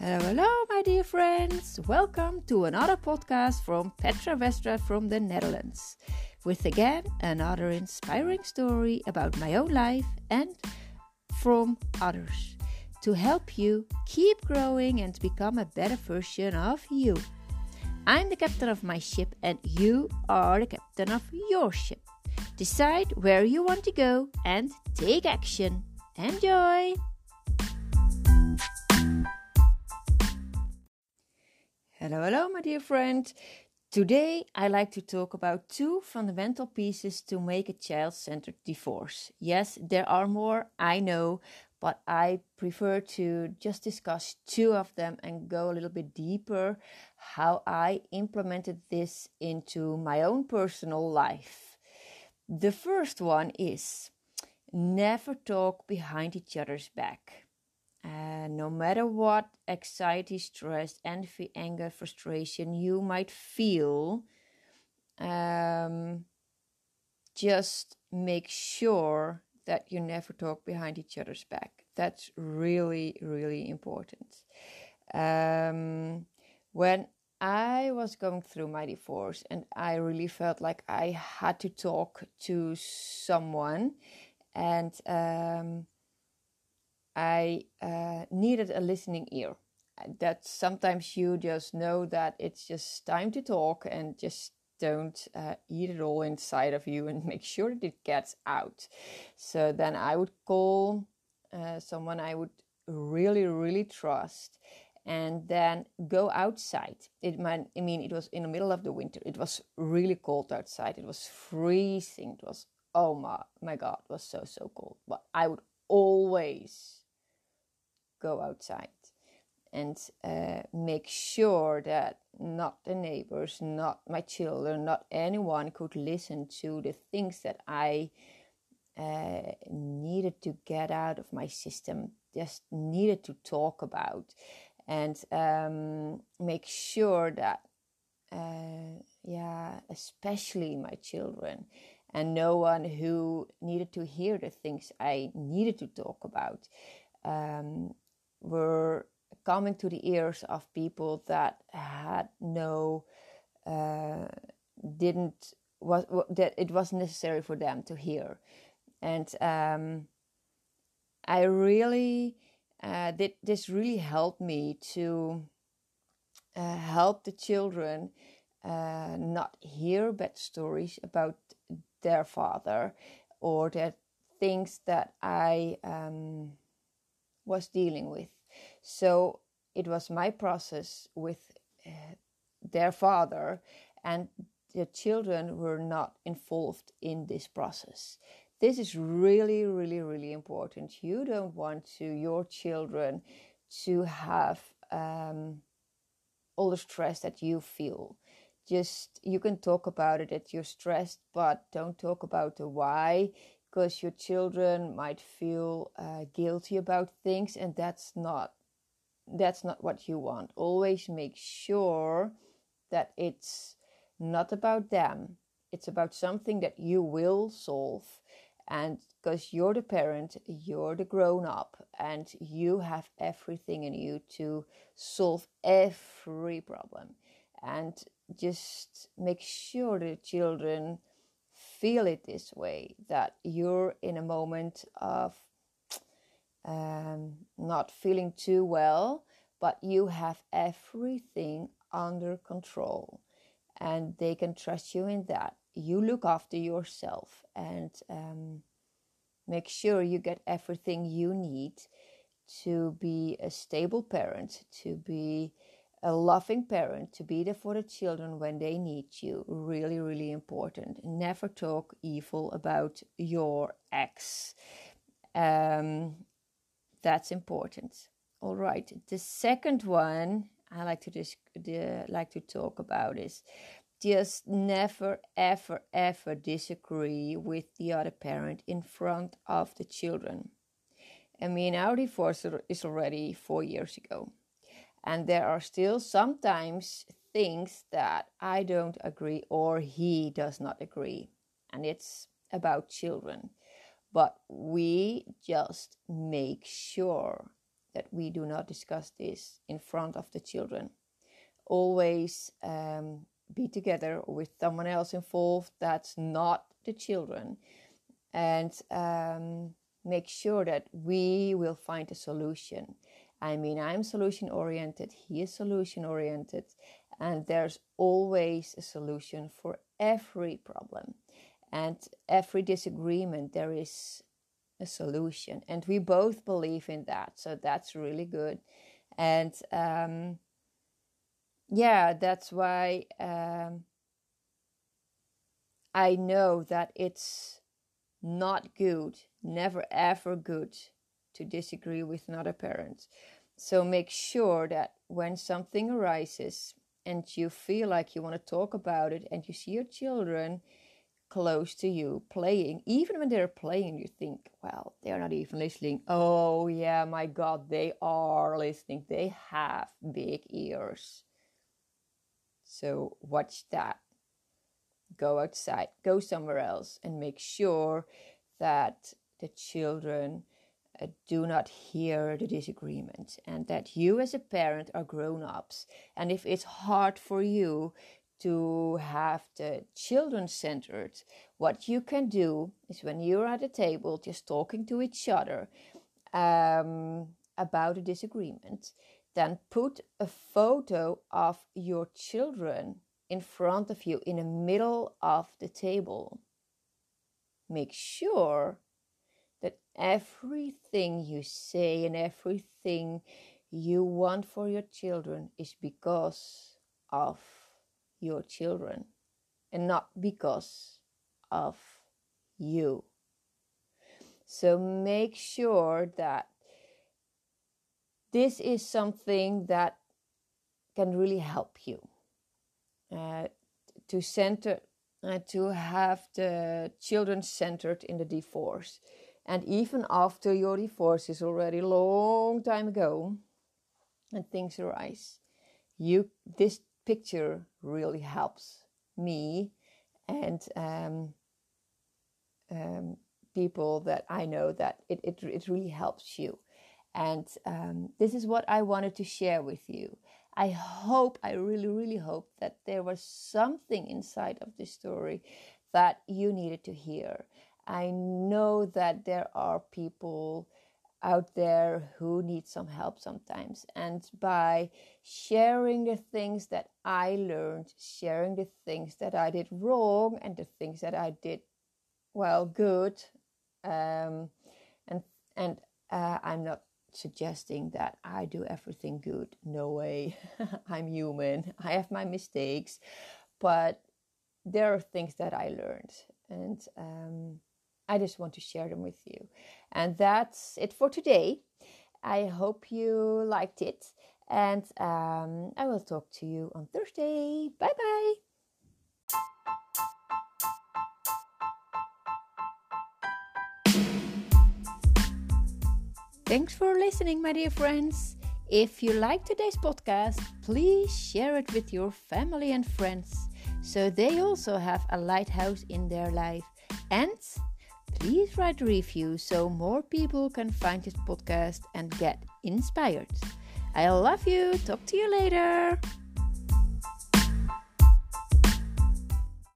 Hello, hello, my dear friends. Welcome to another podcast from Petra Westra from the Netherlands. With again another inspiring story about my own life and from others to help you keep growing and become a better version of you. I'm the captain of my ship, and you are the captain of your ship. Decide where you want to go and take action. Enjoy! Hello, hello, my dear friend. Today I like to talk about two fundamental pieces to make a child centered divorce. Yes, there are more, I know, but I prefer to just discuss two of them and go a little bit deeper how I implemented this into my own personal life. The first one is never talk behind each other's back. Uh, no matter what anxiety, stress, envy, anger, frustration you might feel, um, just make sure that you never talk behind each other's back. That's really, really important. Um, when I was going through my divorce and I really felt like I had to talk to someone, and um, I uh, needed a listening ear. That sometimes you just know that it's just time to talk and just don't uh, eat it all inside of you and make sure that it gets out. So then I would call uh, someone I would really, really trust and then go outside. It might, I mean, it was in the middle of the winter. It was really cold outside. It was freezing. It was, oh my, my God, it was so, so cold. But I would always go outside and uh, make sure that not the neighbors, not my children, not anyone could listen to the things that I uh, needed to get out of my system, just needed to talk about, and um, make sure that, uh, yeah, especially my children and no one who needed to hear the things I needed to talk about. Um, were coming to the ears of people that had no uh, didn't was that it wasn't necessary for them to hear. And um, i really uh, did this really helped me to uh, help the children uh, not hear bad stories about their father or that things that i um, was dealing with. So it was my process with uh, their father, and the children were not involved in this process. This is really, really, really important. You don't want to your children to have um, all the stress that you feel. Just you can talk about it that you're stressed, but don't talk about the why because your children might feel uh, guilty about things and that's not that's not what you want. Always make sure that it's not about them. It's about something that you will solve. And because you're the parent you're the grown up and you have everything in you to solve every problem. And just make sure the children feel it this way that you're in a moment of um, not feeling too well, but you have everything under control and they can trust you in that. You look after yourself and um, make sure you get everything you need to be a stable parent, to be a loving parent to be there for the children when they need you really really important. Never talk evil about your ex. Um, that's important. All right the second one i like to just the, like to talk about is just never ever ever disagree with the other parent in front of the children. I mean our divorce is already four years ago and there are still sometimes things that I don't agree or he does not agree. And it's about children. But we just make sure that we do not discuss this in front of the children. Always um, be together with someone else involved that's not the children and um, make sure that we will find a solution. I mean, I'm solution oriented, he is solution oriented, and there's always a solution for every problem and every disagreement. There is a solution, and we both believe in that, so that's really good. And um, yeah, that's why um, I know that it's not good, never ever good to disagree with another parent. So make sure that when something arises and you feel like you want to talk about it and you see your children close to you playing, even when they're playing, you think, well, they're not even listening. Oh, yeah, my God, they are listening. They have big ears. So watch that. Go outside, go somewhere else, and make sure that the children uh, do not hear the disagreement and that you as a parent are grown ups. And if it's hard for you to have the children centered, what you can do is when you're at a table just talking to each other um, about a disagreement, then put a photo of your children in front of you in the middle of the table. Make sure everything you say and everything you want for your children is because of your children and not because of you. So make sure that this is something that can really help you uh, to center uh, to have the children centered in the divorce and even after your divorce is already long time ago and things arise you this picture really helps me and um, um, people that I know that it, it, it really helps you. And um, this is what I wanted to share with you. I hope, I really, really hope that there was something inside of this story that you needed to hear. I know that there are people out there who need some help sometimes. And by sharing the things that I learned, sharing the things that I did wrong and the things that I did well good, um, and and uh, I'm not suggesting that I do everything good. No way. I'm human. I have my mistakes, but there are things that I learned, and um, I just want to share them with you. And that's it for today. I hope you liked it. And um, I will talk to you on Thursday. Bye bye. Thanks for listening, my dear friends. If you like today's podcast, please share it with your family and friends so they also have a lighthouse in their life. And please write a review so more people can find this podcast and get inspired. I love you. Talk to you later.